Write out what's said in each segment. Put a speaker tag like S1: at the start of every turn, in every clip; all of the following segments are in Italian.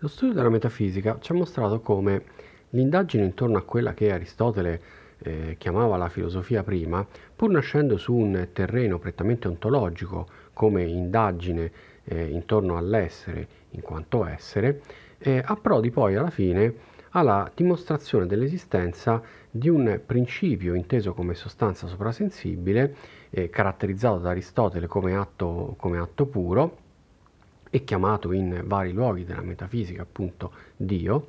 S1: Lo studio della metafisica ci ha mostrato come l'indagine intorno a quella che Aristotele eh, chiamava la filosofia prima, pur nascendo su un terreno prettamente ontologico come indagine eh, intorno all'essere in quanto essere, eh, approdi poi alla fine alla dimostrazione dell'esistenza di un principio inteso come sostanza soprasensibile, eh, caratterizzato da Aristotele come atto, come atto puro, e chiamato in vari luoghi della metafisica appunto Dio,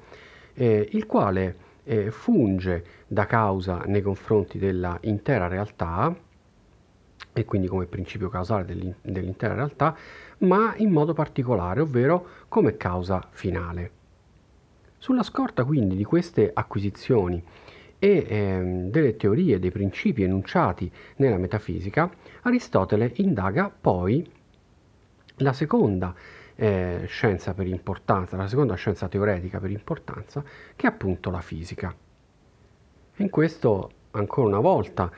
S1: eh, il quale eh, funge da causa nei confronti dell'intera realtà e quindi come principio causale dell'intera realtà, ma in modo particolare, ovvero come causa finale. Sulla scorta quindi di queste acquisizioni e ehm, delle teorie, dei principi enunciati nella metafisica, Aristotele indaga poi la seconda eh, scienza per importanza, la seconda scienza teoretica per importanza, che è appunto la fisica. In questo, ancora una volta,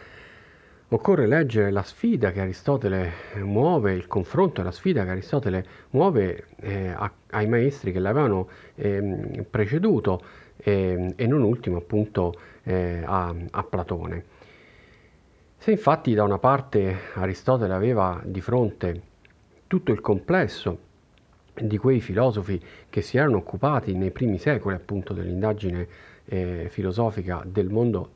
S1: occorre leggere la sfida che Aristotele muove, il confronto e la sfida che Aristotele muove eh, a, ai maestri che l'avevano eh, preceduto eh, e non ultimo appunto eh, a, a Platone. Se infatti da una parte Aristotele aveva di fronte tutto il complesso di quei filosofi che si erano occupati nei primi secoli appunto dell'indagine eh, filosofica del mondo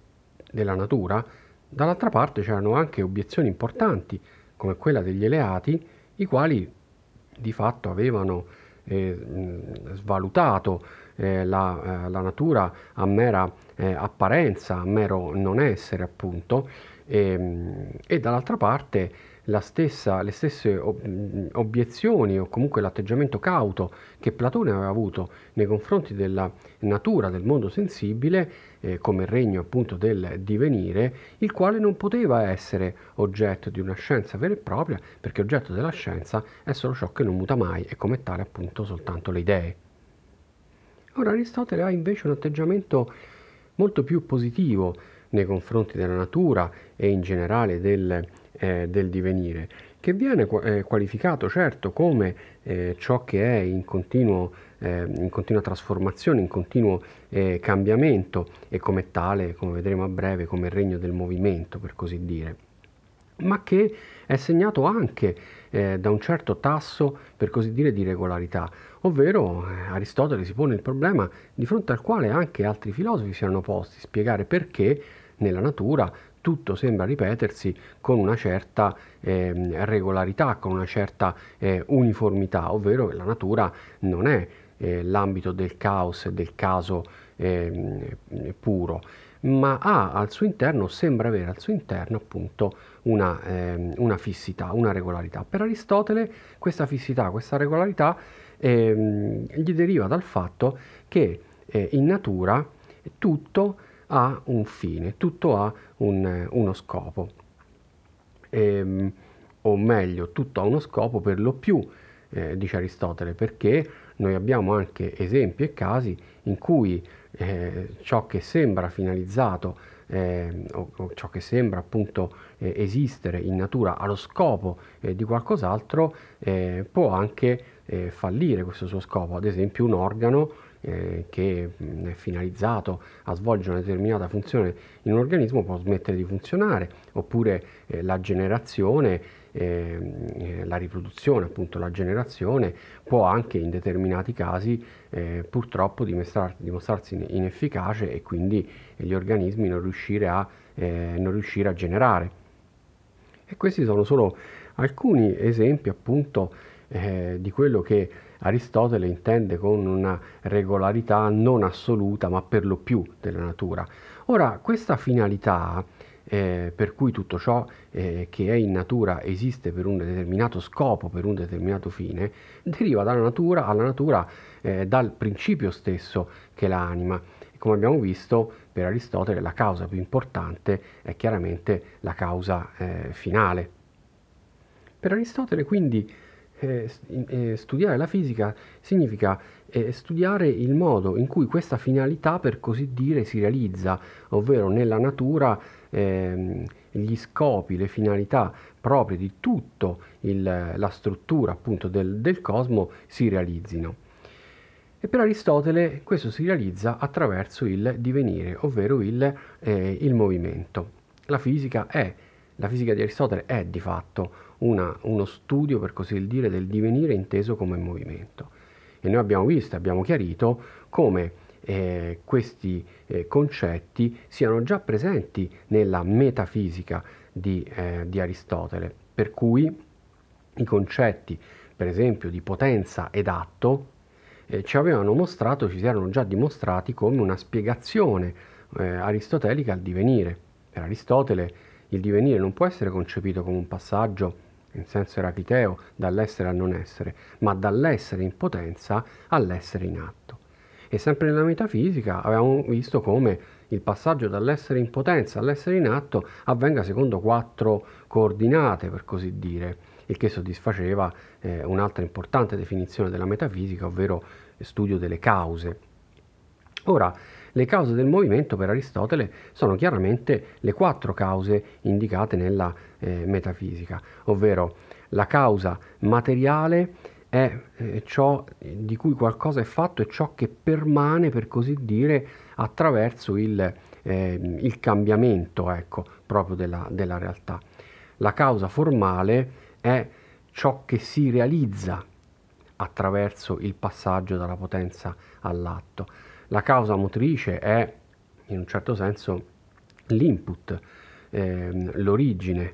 S1: della natura, dall'altra parte c'erano anche obiezioni importanti come quella degli Eleati, i quali di fatto avevano eh, svalutato eh, la, eh, la, natura a mera eh, apparenza, a mero non essere appunto, e, ehm, e dall'altra parte stessa, le stesse obiezioni o comunque l'atteggiamento cauto che Platone aveva avuto nei confronti della natura del mondo sensibile eh, come regno appunto del divenire, il quale non poteva essere oggetto di una scienza vera e propria perché oggetto della scienza è solo ciò che non muta mai e come tale appunto soltanto le idee. Ora Aristotele ha invece un atteggiamento molto più positivo nei confronti della natura e in generale del eh, del divenire, che viene eh, qualificato certo come eh, ciò che è in, continuo, eh, in, continua trasformazione, in continuo eh, cambiamento e come tale, come vedremo a breve, come il regno del movimento, per così dire, ma che è segnato anche eh, da un certo tasso, per così dire, di regolarità, ovvero Aristotele si pone il problema di fronte al quale anche altri filosofi si erano posti, spiegare perché nella natura tutto sembra ripetersi con una certa eh, regolarità, con una certa eh, uniformità, ovvero che la natura non è eh, l'ambito del caos e del caso ehm, puro, ma ha al suo interno, sembra avere al suo interno appunto una, ehm, una fissità, una regolarità. Per Aristotele questa fissità, questa regolarità ehm, gli deriva dal fatto che eh, in natura tutto ha un fine, tutto ha un, uno scopo. Ehm, o meglio, tutto ha uno scopo per lo più, eh, dice Aristotele, perché noi abbiamo anche esempi e casi in cui eh, ciò che sembra finalizzato eh, o, o, ciò che sembra appunto eh, esistere in natura allo scopo eh, di qualcos'altro eh, può anche eh, fallire questo suo scopo, ad esempio un organo eh, che è finalizzato a svolgere una determinata funzione in un organismo può smettere di funzionare, oppure eh, la generazione, ehm, eh, la riproduzione, appunto la generazione, può anche in determinati casi eh, purtroppo dimostrar- dimostrarsi inefficace e quindi gli organismi non riuscire a, non riuscire a generare. E questi sono solo alcuni esempi appunto eh, di quello che Aristotele intende con una regolarità non assoluta ma per lo più della natura. Ora, questa finalità eh, per cui tutto ciò eh, che è in natura esiste per un determinato scopo, per un determinato fine, deriva dalla natura alla natura eh, dal principio stesso che l'anima. Come abbiamo visto, per Aristotele la causa più importante è chiaramente la causa eh, finale. Per Aristotele quindi eh, eh, studiare la fisica significa eh, studiare il modo in cui questa finalità, per così dire, si realizza, ovvero nella natura ehm, gli scopi, le finalità proprie di tutta la struttura appunto del, del cosmo si realizzino. E per Aristotele questo si realizza attraverso il divenire, ovvero il, eh, il movimento. La fisica è, la fisica di Aristotele è di fatto una, uno studio, per così dire, del divenire inteso come movimento. E noi abbiamo visto, abbiamo chiarito come eh, questi eh, concetti siano già presenti nella metafisica di, eh, di Aristotele, per cui i concetti, per esempio, di potenza ed atto, eh, ci avevano mostrato, ci si erano già dimostrati come una spiegazione eh, aristotelica al divenire. Per Aristotele il divenire non può essere concepito come un passaggio, in senso eracliteo, dall'essere al non essere, ma dall'essere in potenza all'essere in atto. E sempre nella metafisica avevamo visto come il passaggio dall'essere in potenza all'essere in atto avvenga secondo quattro coordinate, per così dire, il che soddisfaceva eh, un'altra importante definizione della metafisica, ovvero studio delle cause. Ora, le cause del movimento per Aristotele sono chiaramente le quattro cause indicate nella eh, metafisica, ovvero la causa materiale è eh, ciò di cui qualcosa è fatto e ciò che permane, per così dire, attraverso il, eh, il cambiamento ecco, proprio della, della realtà. La causa formale è ciò che si realizza attraverso il passaggio dalla potenza all'atto. La causa motrice è in un certo senso l'input, ehm, l'origine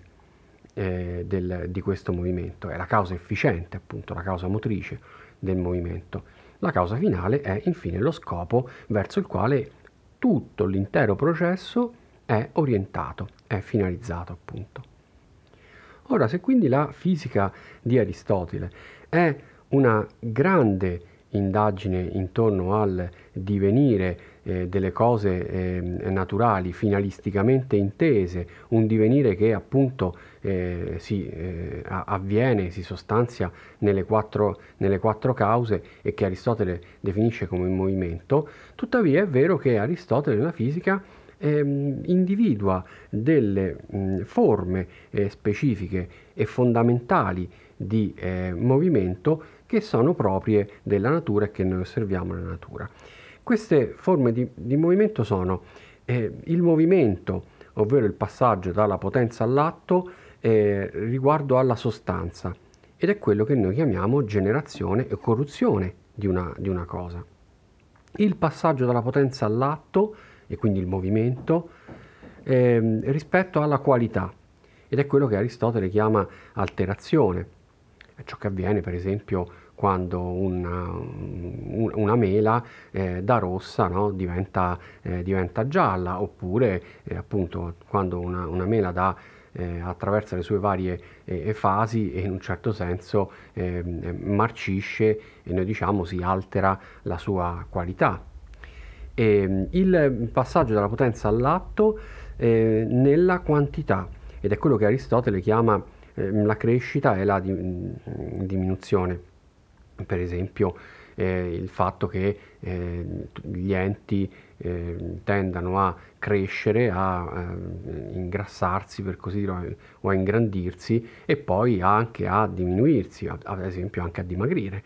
S1: eh, del, di questo movimento, è la causa efficiente, appunto, la causa motrice del movimento. La causa finale è infine lo scopo verso il quale tutto l'intero processo è orientato, è finalizzato appunto. Ora, se quindi la fisica di Aristotele è una grande indagine intorno al divenire eh, delle cose eh, naturali finalisticamente intese, un divenire che appunto eh, si eh, avviene, si sostanzia nelle quattro, nelle quattro cause e che Aristotele definisce come movimento, tuttavia è vero che Aristotele nella fisica ehm, individua delle mh, forme eh, specifiche e fondamentali di eh, movimento che sono proprie della natura e che noi osserviamo nella natura. Queste forme di, di movimento sono eh, il movimento, ovvero il passaggio dalla potenza all'atto eh, riguardo alla sostanza, ed è quello che noi chiamiamo generazione e corruzione di una, di una cosa. Il passaggio dalla potenza all'atto e quindi il movimento, eh, rispetto alla qualità. Ed è quello che Aristotele chiama alterazione. È ciò che avviene per esempio quando una, una mela eh, da rossa no, diventa, eh, diventa, gialla, oppure eh, appunto quando una, una mela da, eh, attraversa le sue varie eh, fasi e in un certo senso ehm, marcisce e noi diciamo si altera la sua qualità. E ehm, il passaggio dalla potenza all'atto eh, nella quantità ed è quello che Aristotele chiama eh, la crescita e la di, diminuzione. Per esempio eh, il fatto che eh, gli enti eh, tendano a crescere, a eh, ingrassarsi per così dire o a ingrandirsi e poi anche a diminuirsi, ad esempio anche a dimagrire.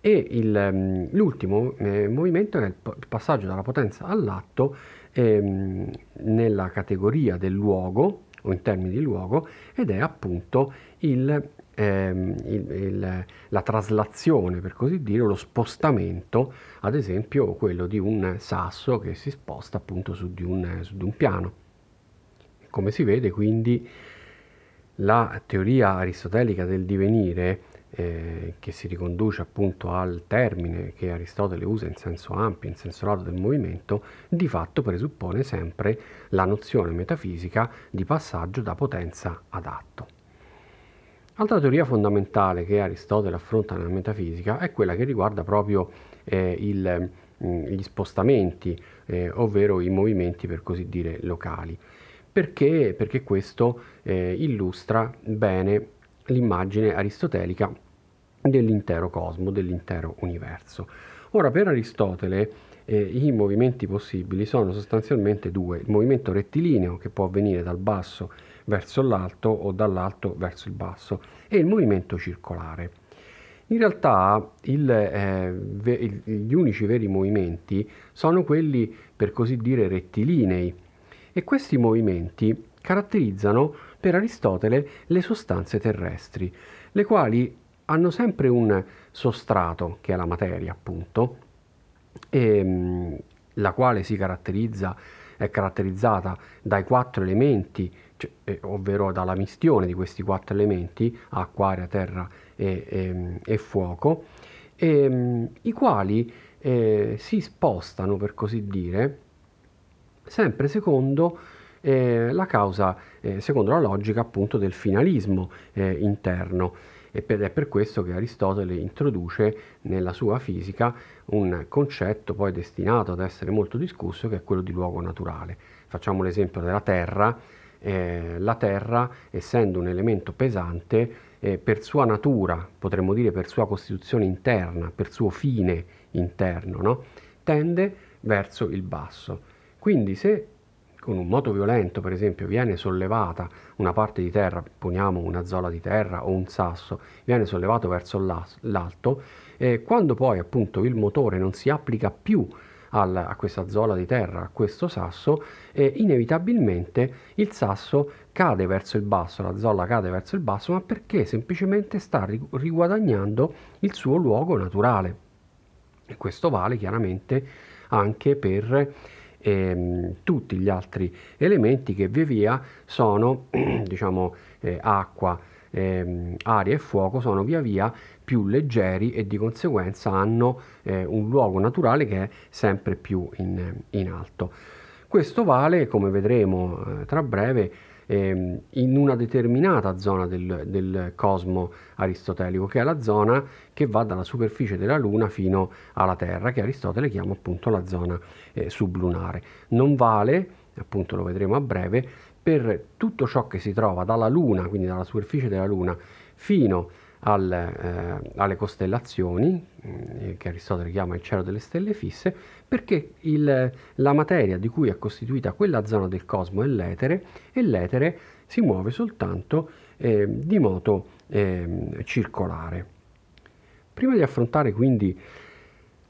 S1: E il, ehm, l'ultimo eh, movimento è il passaggio dalla potenza all'atto ehm, nella categoria del luogo o in termini di luogo ed è appunto il, ehm, il, il, la traslazione, per così dire, lo spostamento, ad esempio quello di un sasso che si sposta appunto su di un, su di un piano. Come si vede quindi la teoria aristotelica del divenire eh, che si riconduce appunto al termine che Aristotele usa in senso ampio, in senso lato del movimento, di fatto presuppone sempre la nozione metafisica di passaggio da potenza ad atto. Altra teoria fondamentale che Aristotele affronta nella metafisica è quella che riguarda proprio eh, il, mm, gli spostamenti, eh, ovvero i movimenti per così dire locali. Perché? Perché questo eh, illustra bene l'immagine aristotelica dell'intero cosmo, dell'intero universo. Ora, per Aristotele eh, i movimenti possibili sono sostanzialmente due, il movimento rettilineo che può avvenire dal basso verso l'alto o dall'alto verso il basso e il movimento circolare. In realtà il, eh, ve- gli unici veri movimenti sono quelli per così dire rettilinei e questi movimenti caratterizzano per Aristotele le sostanze terrestri, le quali hanno sempre un sostrato, che è la materia appunto, e, ehm, la quale si caratterizza, è caratterizzata dai quattro elementi, cioè, eh, ovvero dalla mistione di questi quattro elementi, acqua, aria, terra e, e, ehm, e fuoco, ehm, i quali eh, si spostano, per così dire, sempre secondo eh, la causa, eh, secondo la logica appunto del finalismo eh, interno. Ed è per questo che Aristotele introduce nella sua fisica un concetto poi destinato ad essere molto discusso che è quello di luogo naturale. Facciamo l'esempio della Terra. Eh, la Terra, essendo un elemento pesante, eh, per sua natura, potremmo dire per sua costituzione interna, per suo fine interno, no? tende verso il basso. Quindi se con un moto violento, per esempio, viene sollevata una parte di terra, poniamo una zola di terra o un sasso, viene sollevato verso l'alto, eh, quando poi appunto il motore non si applica più al, a questa zola di terra, a questo sasso, eh, inevitabilmente il sasso cade verso il basso, la zolla cade verso il basso, ma perché semplicemente sta riguadagnando il suo luogo naturale. E questo vale chiaramente anche per ehm, tutti gli altri elementi che via via sono, diciamo, eh, acqua, ehm, aria e fuoco, sono via via più leggeri e di conseguenza hanno eh, un luogo naturale che è sempre più in, in alto. Questo vale, come vedremo eh, tra breve, ehm, in una determinata zona del, del, cosmo aristotelico, che è la zona che va dalla superficie della Luna fino alla Terra, che Aristotele chiama appunto la zona eh, sublunare. Non vale, appunto lo vedremo a breve, per tutto ciò che si trova dalla Luna, quindi dalla superficie della Luna, fino al, eh, alle costellazioni, eh, che Aristotele chiama il cielo delle stelle fisse, perché il, la materia di cui è costituita quella zona del cosmo è l'etere e l'etere si muove soltanto eh, di moto ehm, circolare. Prima di affrontare quindi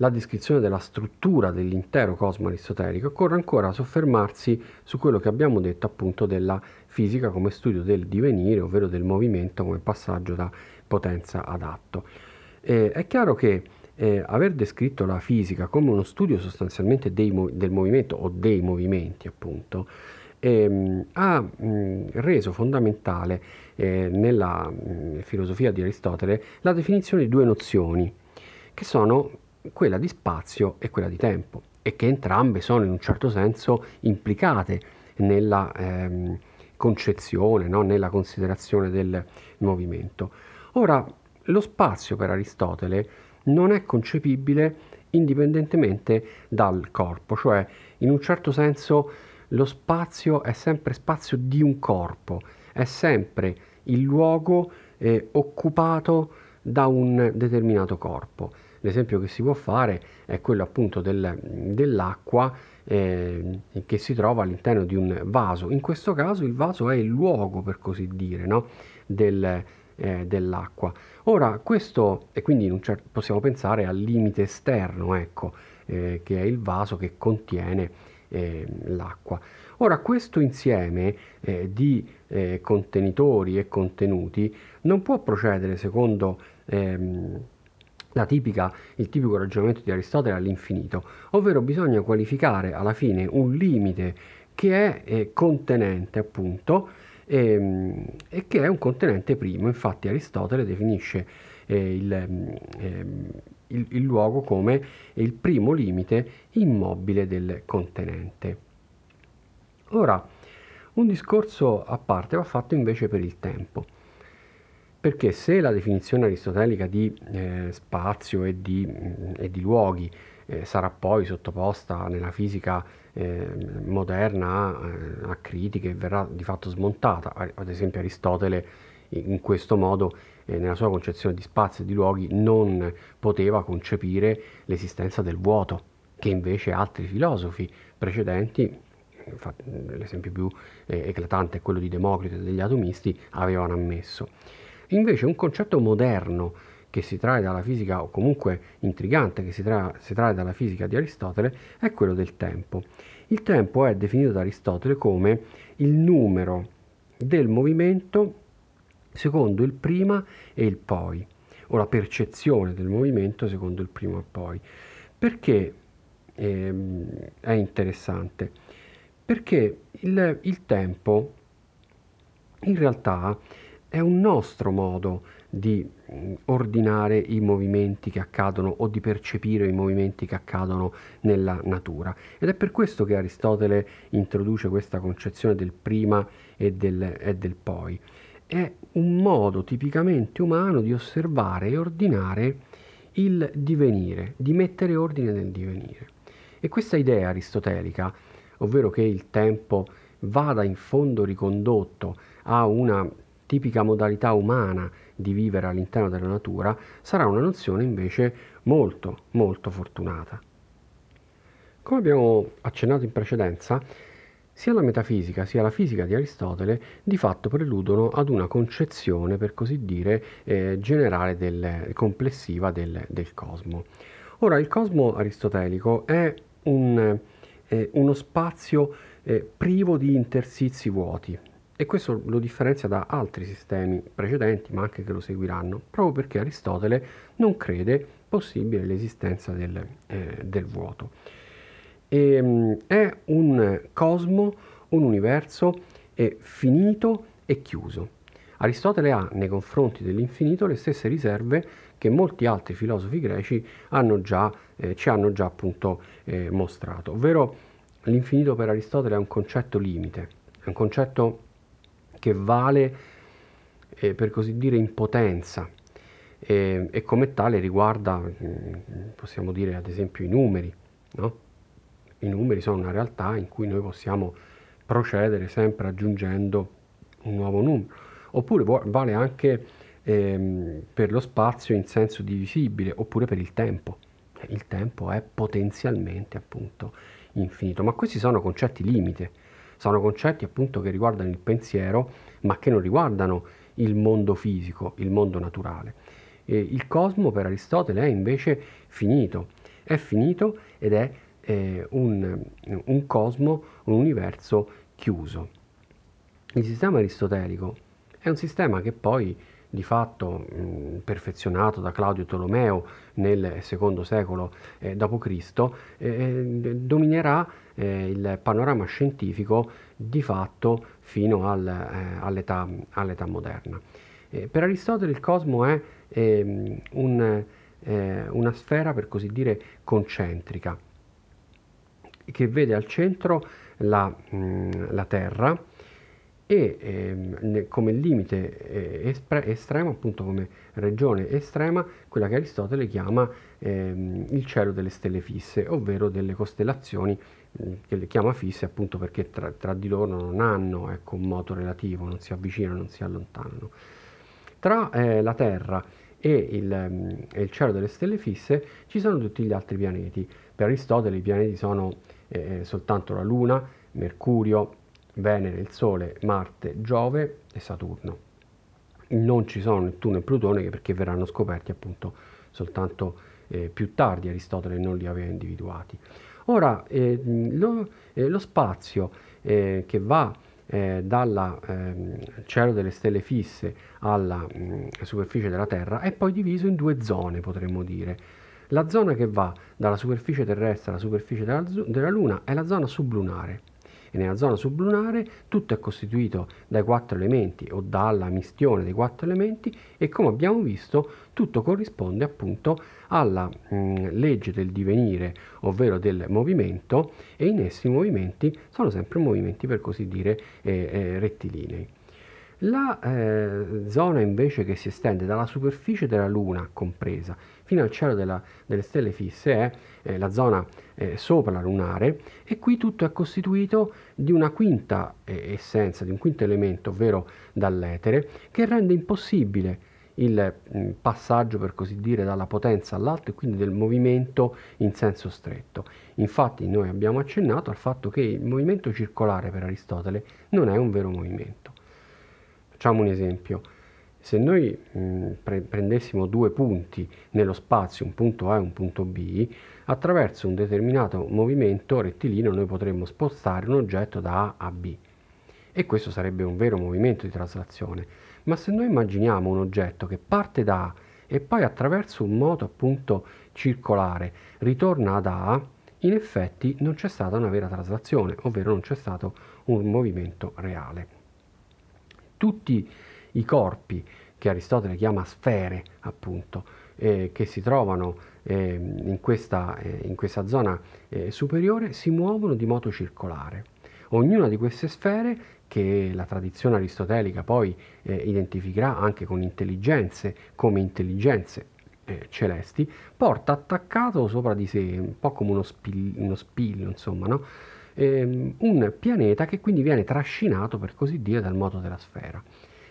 S1: la descrizione della struttura dell'intero cosmo aristotelico, occorre ancora soffermarsi su quello che abbiamo detto appunto della fisica come studio del divenire, ovvero del movimento come passaggio da potenza ad atto. Eh, è chiaro che eh, aver descritto la fisica come uno studio sostanzialmente mo- del movimento o dei movimenti, appunto, ehm, ha mh, reso fondamentale eh, nella mh, filosofia di Aristotele la definizione di due nozioni, che sono quella di spazio e quella di tempo, e che entrambe sono in un certo senso implicate nella ehm, concezione, no? nella considerazione del movimento. Ora, lo spazio per Aristotele non è concepibile indipendentemente dal corpo, cioè in un certo senso lo spazio è sempre spazio di un corpo, è sempre il luogo eh, occupato da un determinato corpo. L'esempio che si può fare è quello appunto del, dell'acqua eh, che si trova all'interno di un vaso. In questo caso il vaso è il luogo, per così dire, no? del, eh, dell'acqua. Ora, questo, e quindi cer- possiamo pensare al limite esterno, ecco, eh, che è il vaso che contiene eh, l'acqua. Ora, questo insieme eh, di eh, contenitori e contenuti non può procedere secondo ehm, Tipica, il tipico ragionamento di Aristotele all'infinito, ovvero bisogna qualificare alla fine un limite che è eh, contenente appunto e, ehm, e, che è un contenente primo. Infatti Aristotele definisce eh, il, eh, il, il luogo come il primo limite immobile del contenente. Ora, un discorso a parte va fatto invece per il tempo, perché se la definizione aristotelica di eh, spazio e di, e di luoghi eh, sarà poi sottoposta nella fisica eh, moderna a, eh, a critiche e verrà di fatto smontata. Ad esempio Aristotele in questo modo eh, nella sua concezione di spazio e di luoghi non poteva concepire l'esistenza del vuoto, che invece altri filosofi precedenti, l'esempio più eh, eclatante è quello di Democrito e degli atomisti, avevano ammesso. Invece un concetto moderno che si trae dalla fisica, o comunque intrigante che si, tra- si trae dalla fisica di Aristotele, è quello del tempo. Il tempo è definito da Aristotele come il numero del movimento secondo il prima e il poi, o la percezione del movimento secondo il prima e poi. Perché ehm, è interessante? Perché il, il tempo in realtà è un nostro modo di ordinare i movimenti che accadono o di percepire i movimenti che accadono nella natura. Ed è per questo che Aristotele introduce questa concezione del prima e del, e del poi. È un modo tipicamente umano di osservare e ordinare il divenire, di mettere ordine nel divenire. E questa idea aristotelica, ovvero che il tempo vada in fondo ricondotto a una tipica modalità umana di vivere all'interno della natura, sarà una nozione invece molto, molto fortunata. Come abbiamo accennato in precedenza, sia la metafisica sia la fisica di Aristotele di fatto preludono ad una concezione, per così dire, eh, generale del, complessiva del, del, cosmo. Ora, il cosmo aristotelico è un, eh, uno spazio eh, privo di interstizi vuoti, e questo lo differenzia da altri sistemi precedenti, ma anche che lo seguiranno, proprio perché Aristotele non crede possibile l'esistenza del, eh, del vuoto. E, um, è un cosmo, un universo eh, finito e chiuso. Aristotele ha nei confronti dell'infinito le stesse riserve che molti altri filosofi greci hanno già, eh, ci hanno già appunto eh, mostrato, ovvero l'infinito per Aristotele è un concetto limite, è un concetto che vale eh, per così dire in potenza e, e come tale riguarda, mm, possiamo dire ad esempio, i numeri. No? I numeri sono una realtà in cui noi possiamo procedere sempre aggiungendo un nuovo numero. Oppure vale anche ehm, per lo spazio in senso divisibile, oppure per il tempo. Il tempo è potenzialmente appunto infinito, ma questi sono concetti limite sono concetti appunto che riguardano il pensiero, ma che non riguardano il mondo fisico, il mondo naturale. E il cosmo per Aristotele è invece finito, è finito ed è eh, un, un cosmo, un universo chiuso. Il sistema aristotelico è un sistema che poi di fatto mh, perfezionato da Claudio Tolomeo nel secondo secolo eh, d.C., eh, dominerà eh, il panorama scientifico di fatto fino al, all'età, all'età, moderna. Per Aristotele il cosmo è ehm, un, una sfera, per così dire, concentrica, che vede al centro la, mh, la Terra, e ehm, come limite eh, espre- estremo, appunto come regione estrema, quella che Aristotele chiama ehm, il cielo delle stelle fisse, ovvero delle costellazioni mh, che le chiama fisse appunto perché tra, tra di loro non hanno ecco, un moto relativo, non si avvicinano, non si allontanano. Tra eh, la Terra e il, um, il, cielo delle stelle fisse ci sono tutti gli altri pianeti. Per Aristotele i pianeti sono eh, soltanto la Luna, Mercurio, Venere, il Sole, Marte, Giove e Saturno. Non ci sono Nettuno e Plutone perché verranno scoperti appunto soltanto eh, più tardi, Aristotele non li aveva individuati. Ora, eh, lo, eh, lo, spazio eh, che va eh, dal ehm, cielo delle stelle fisse alla mh, superficie della Terra è poi diviso in due zone, potremmo dire. La zona che va dalla superficie terrestre alla superficie della, della Luna è la zona sublunare e nella zona sublunare tutto è costituito dai quattro elementi o dalla mistione dei quattro elementi e come abbiamo visto tutto corrisponde appunto alla mh, mm, legge del divenire, ovvero del movimento e in essi i movimenti sono sempre movimenti per così dire eh, eh, rettilinei. La eh, zona invece che si estende dalla superficie della Luna compresa fino al cielo della, delle stelle fisse è eh, la zona eh, sopralunare e qui tutto è costituito di una quinta eh, essenza, di un quinto elemento, ovvero dall'etere, che rende impossibile il mh, mm, passaggio, per così dire, dalla potenza all'alto e quindi del movimento in senso stretto. Infatti noi abbiamo accennato al fatto che il movimento circolare per Aristotele non è un vero movimento. Facciamo un esempio. Se noi mh, pre- prendessimo due punti nello spazio, un punto A e un punto B, attraverso un determinato movimento rettilineo noi potremmo spostare un oggetto da A a B. E questo sarebbe un vero movimento di traslazione. Ma se noi immaginiamo un oggetto che parte da A e poi attraverso un moto appunto circolare ritorna ad A, in effetti non c'è stata una vera traslazione, ovvero non c'è stato un movimento reale. Tutti i corpi che Aristotele chiama sfere, appunto, eh, che si trovano eh, in, questa, eh, in, questa, zona eh, superiore, si muovono di moto circolare. Ognuna di queste sfere, che la tradizione aristotelica poi eh, identificherà anche con intelligenze, come intelligenze eh, celesti, porta attaccato sopra di sé, un po' come uno, spil- uno spillo, insomma, no? ehm, un pianeta che quindi viene trascinato, per così dire, dal moto della sfera.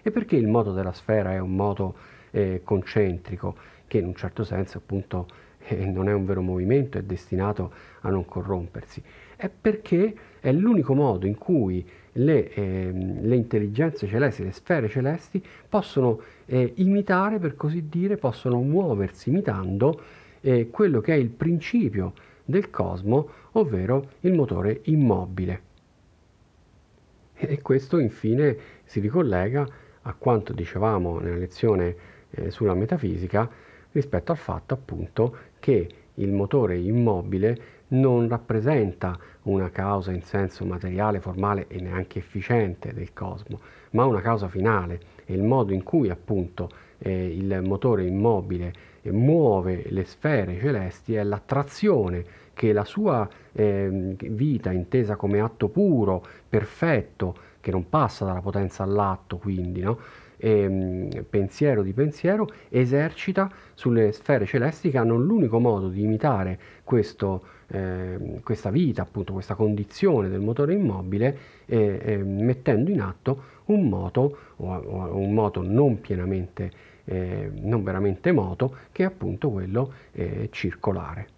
S1: E perché il moto della sfera è un moto eh, concentrico, che in un certo senso appunto eh, non è un vero movimento, è destinato a non corrompersi? È perché è l'unico modo in cui le, eh, le intelligenze celesti, le sfere celesti, possono eh, imitare, per così dire, possono muoversi imitando eh, quello che è il principio del cosmo, ovvero il motore immobile. E questo infine si ricollega a quanto dicevamo nella lezione eh, sulla metafisica rispetto al fatto appunto che il motore immobile non rappresenta una causa in senso materiale, formale e neanche efficiente del cosmo, ma una causa finale. E il modo in cui appunto eh, il motore immobile eh, muove le sfere celesti è l'attrazione che la sua eh, vita intesa come atto puro, perfetto, che non passa dalla potenza all'atto, quindi, no? e, ehm, pensiero di pensiero, esercita sulle sfere celesti che hanno l'unico modo di imitare questo, eh, questa vita, appunto questa condizione del motore immobile, eh, eh, mettendo in atto un moto, o, o un moto non pienamente, eh, non veramente moto, che è appunto quello eh, circolare.